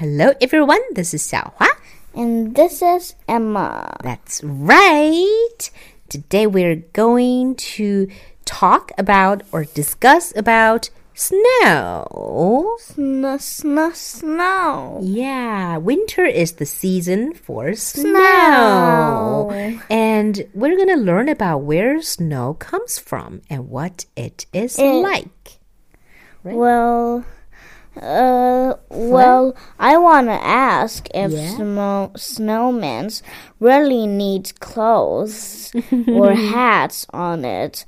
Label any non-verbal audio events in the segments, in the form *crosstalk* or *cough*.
Hello, everyone. This is Xiaohua. And this is Emma. That's right. Today we're going to talk about or discuss about snow. Snow, snow, snow. Yeah, winter is the season for snow. Snow. And we're going to learn about where snow comes from and what it is It- like. Right. Well, uh, well, I want to ask if Yeah? snow, snowmen really need clothes or *laughs* hats on it,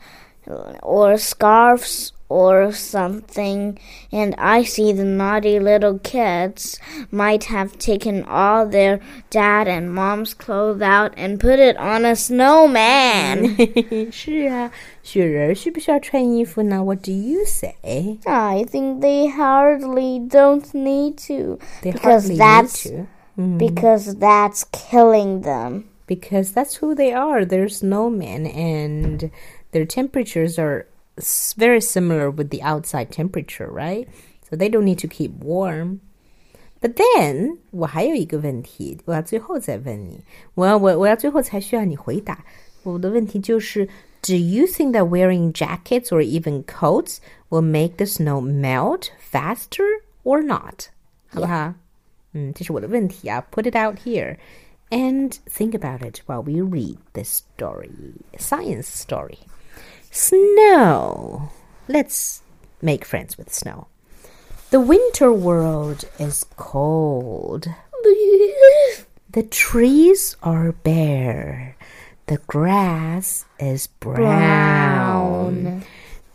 or scarves or something. And I see the naughty little kids might have taken all their dad and mom's clothes out and put it on a snowman. *laughs* 是啊，雪人儿需不需要穿衣服呢？What do you say? I think they hardly don't need to They because hardly that's need to. Mm. because that's killing them. because that's who they are. They're snowmen, and their temperatures are s- very similar with the outside temperature, right? So they don't need to keep warm. But then 我还有一个问题，我要最后再问你。我要我我要最后才需要你回答。我的问题就是，Do you think that wearing jackets or even coats will make the snow melt faster or not？好不好？嗯，这是我的问题啊。Put it out here and think about it while we read this story, science story. Snow. Let's make friends with snow. The winter world is cold. The trees are bare. The grass is brown.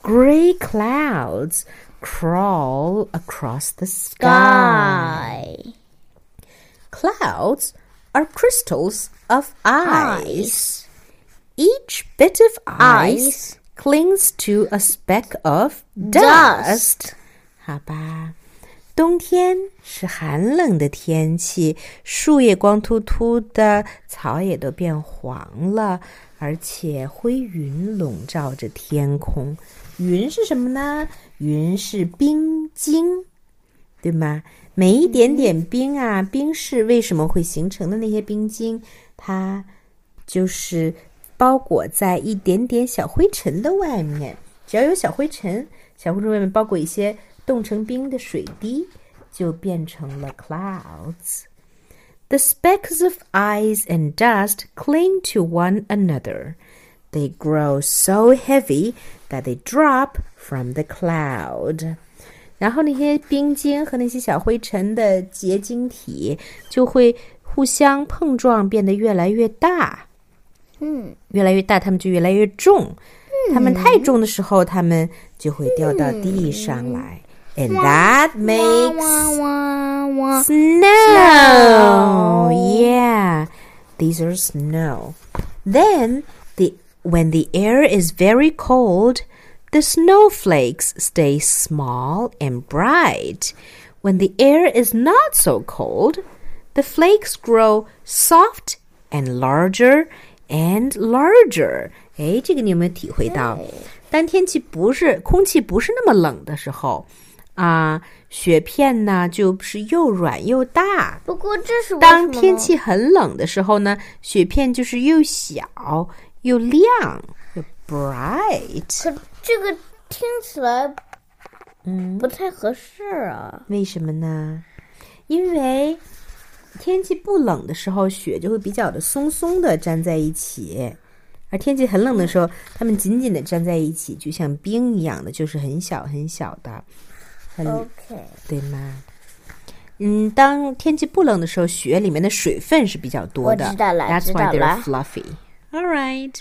Gray clouds crawl across the sky. Clouds are crystals of ice. Each bit of ice, Ice. Clings to a speck of dust. Dust. 好吧，冬天是寒冷的天气，树叶光秃秃的，草也都变黄了，而且灰云笼罩着天空。云是什么呢？云是冰晶，对吗？每一点点冰啊，冰是为什么会形成的那些冰晶，它就是包裹在一点点小灰尘的外面。只要有小灰尘，小灰尘外面包裹一些冻成冰的水滴，就变成了 clouds。The specks of ice and dust cling to one another. They grow so heavy that they drop from the cloud. 然后那些冰晶和那些小灰尘的结晶体就会互相碰撞，变得越来越大。嗯，越来越大，它们就越来越重。它们太重的时候，它们就会掉到地上来。And that makes Wah, wah, wah. snow. Yeah, these are snow. Then the when the air is very cold, the snowflakes stay small and bright. When the air is not so cold, the flakes grow soft and larger and larger. 哎，这个你有没有体会到？当天气不是空气不是那么冷的时候，啊，雪片呢就是又软又大。不过这是当天气很冷的时候呢，雪片就是又小又亮又 bright。可这个听起来，嗯，不太合适啊。为什么呢？因为天气不冷的时候，雪就会比较的松松的粘在一起，而天气很冷的时候，它们紧紧的粘在一起，就像冰一样的，就是很小很小的，很 OK，对吗？嗯，当天气不冷的时候，雪里面的水分是比较多的。我知道了 That's why they're fluffy. All right.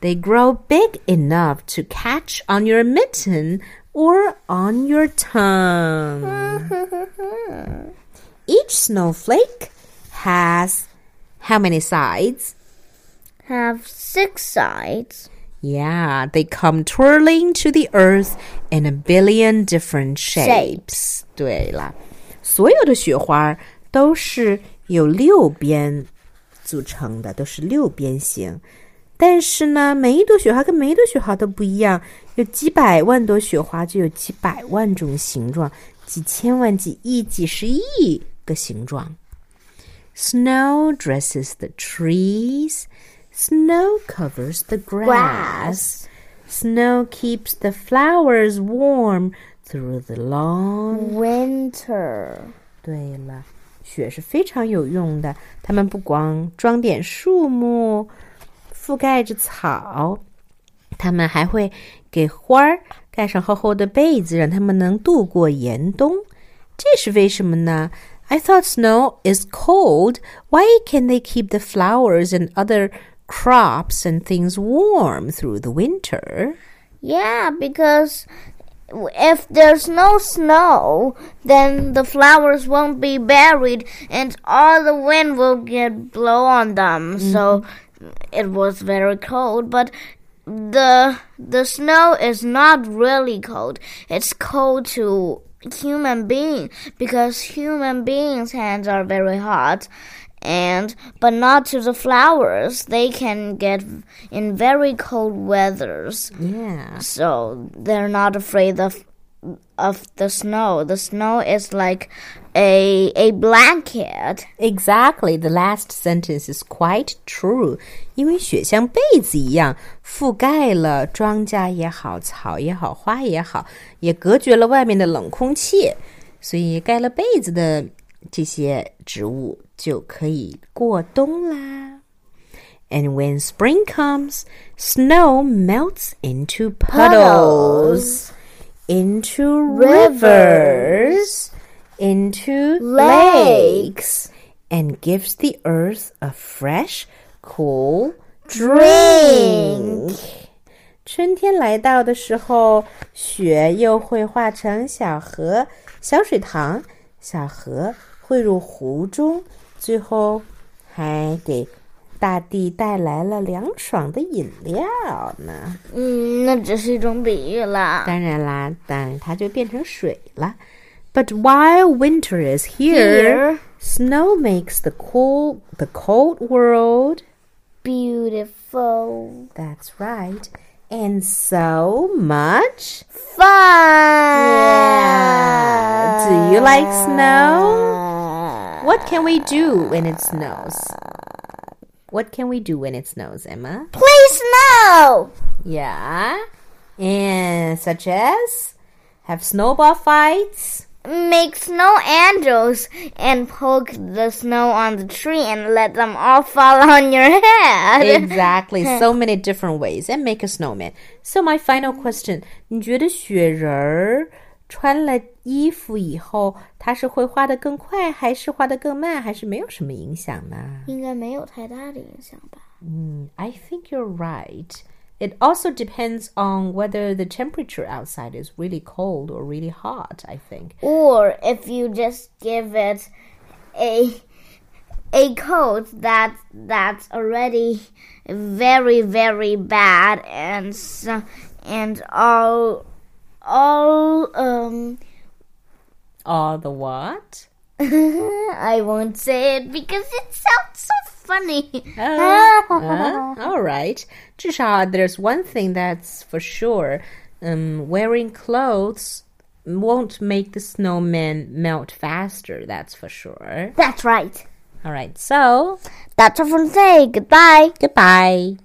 They grow big enough to catch on your mitten or on your tongue. Each snowflake has how many sides? Have six sides. Yeah, they come twirling to the earth in a billion different shapes. 对了，所有的雪花都是有六边组成的，都是六边形。但是呢，每一朵雪花跟每一朵雪花都不一样，有几百万朵雪花就有几百万种形状，几千万、几亿、几十亿 个形状。Snow dresses the trees. Snow covers the grass. Snow keeps the flowers warm through the long Winter. 对了，雪是非常有用的，它们不光装点树木，覆盖着草，它们还会给花儿盖上厚厚的被子，让它们能度过严冬。这是为什么呢？I thought snow is cold. Why can they keep the flowers and other crops and things warm through the winter? Yeah, because if there's no snow, then the flowers won't be buried and all the wind will get blow on them. Mm-hmm. So it was very cold, but the the snow is not really cold. It's cold to human being because human beings' hands are very hot and but not to the flowers. They can get in very cold weathers Yeah. so they're not afraid of of the snow. The snow is like a a blanket. Exactly, the last sentence is quite true. 因为雪像被子一样覆盖了庄稼也好，草也好，花也好，也隔绝了外面的冷空气，所以盖了被子的这些植物就可以过冬啦。And when spring comes, snow melts into puddles, into rivers, into lakes, and gives the earth a fresh, cool drink. 春天来到的时候，雪又会化成小河、小水塘，小河汇入湖中，最后还给 大地带来了凉爽的饮料呢。嗯，那只是一种比喻啦。当然啦，当然它就变成水了。But while winter is here, Here. snow makes the cool, the cold world. Beautiful. That's right. And so much. Fun. Yeah. Do you like snow? What can we do when it snows? What can we do when it snows, Emma? Play snow. Yeah. And such as have snowball fights. Make snow angels and poke the snow on the tree and let them all fall *laughs* on your head. Exactly. so *laughs* many different ways and make a snowman. So my final question, 你觉得雪人儿 穿了衣服以后，它是会画的更快，还是画的更慢，还是没有什么影响呢？应该没有太大的影响吧。 I think you're right. It also depends on whether the temperature outside is really cold or really hot, I think. Or if you just give it a a coat that that's already very very bad and so, and all all um All the what? *laughs* I won't say it because it sounds so funny. Uh, all right. 至少 there's one thing that's for sure. Um, wearing clothes won't make the snowman melt faster, that's for sure. That's right. All right, so That's all for today. Goodbye. goodbye.